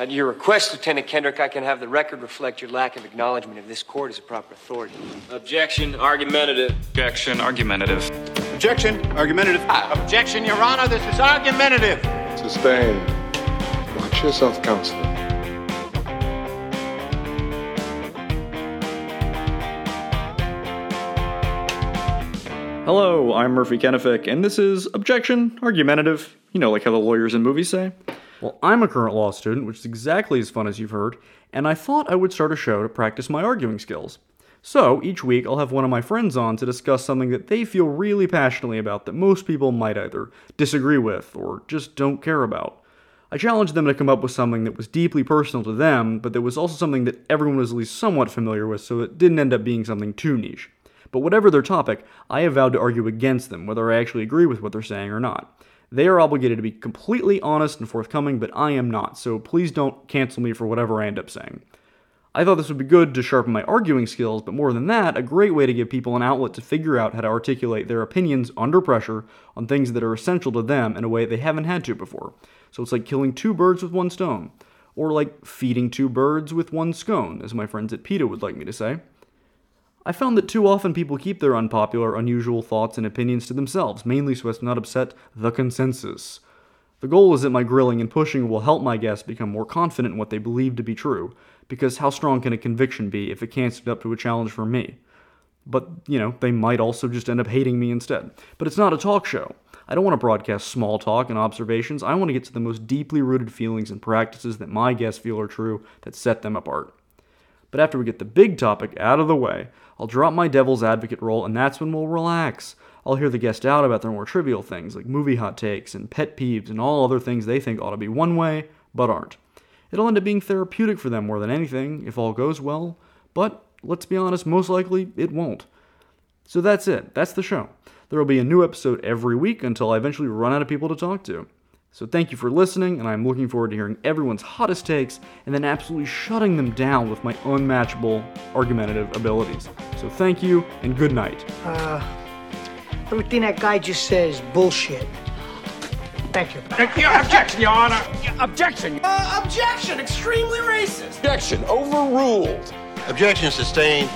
At your request, Lieutenant Kendrick, I can have the record reflect your lack of acknowledgement of this court as a proper authority. Objection, argumentative. Objection, argumentative. Objection, argumentative. Ah, objection, Your Honor, this is argumentative. Sustained. Watch yourself, counselor. Hello, I'm Murphy Kennefic, and this is Objection, Argumentative. You know, like how the lawyers in movies say. Well, I'm a current law student, which is exactly as fun as you've heard, and I thought I would start a show to practice my arguing skills. So, each week I'll have one of my friends on to discuss something that they feel really passionately about that most people might either disagree with or just don't care about. I challenged them to come up with something that was deeply personal to them, but that was also something that everyone was at least somewhat familiar with, so it didn't end up being something too niche. But whatever their topic, I have vowed to argue against them, whether I actually agree with what they're saying or not. They are obligated to be completely honest and forthcoming, but I am not, so please don't cancel me for whatever I end up saying. I thought this would be good to sharpen my arguing skills, but more than that, a great way to give people an outlet to figure out how to articulate their opinions under pressure on things that are essential to them in a way they haven't had to before. So it's like killing two birds with one stone. Or like feeding two birds with one scone, as my friends at PETA would like me to say. I found that too often people keep their unpopular, unusual thoughts and opinions to themselves, mainly so as to not upset the consensus. The goal is that my grilling and pushing will help my guests become more confident in what they believe to be true, because how strong can a conviction be if it can't stand up to a challenge from me? But, you know, they might also just end up hating me instead. But it's not a talk show. I don't want to broadcast small talk and observations. I want to get to the most deeply rooted feelings and practices that my guests feel are true that set them apart. But after we get the big topic out of the way, I'll drop my devil's advocate role, and that's when we'll relax. I'll hear the guest out about their more trivial things, like movie hot takes and pet peeves and all other things they think ought to be one way, but aren't. It'll end up being therapeutic for them more than anything, if all goes well, but let's be honest, most likely it won't. So that's it. That's the show. There will be a new episode every week until I eventually run out of people to talk to. So thank you for listening, and I'm looking forward to hearing everyone's hottest takes and then absolutely shutting them down with my unmatchable argumentative abilities. So thank you, and good night. Uh, everything that guy just says bullshit. Thank you. Objection, Your Honor. Objection. Uh, objection, extremely racist. Objection overruled. Objection sustained.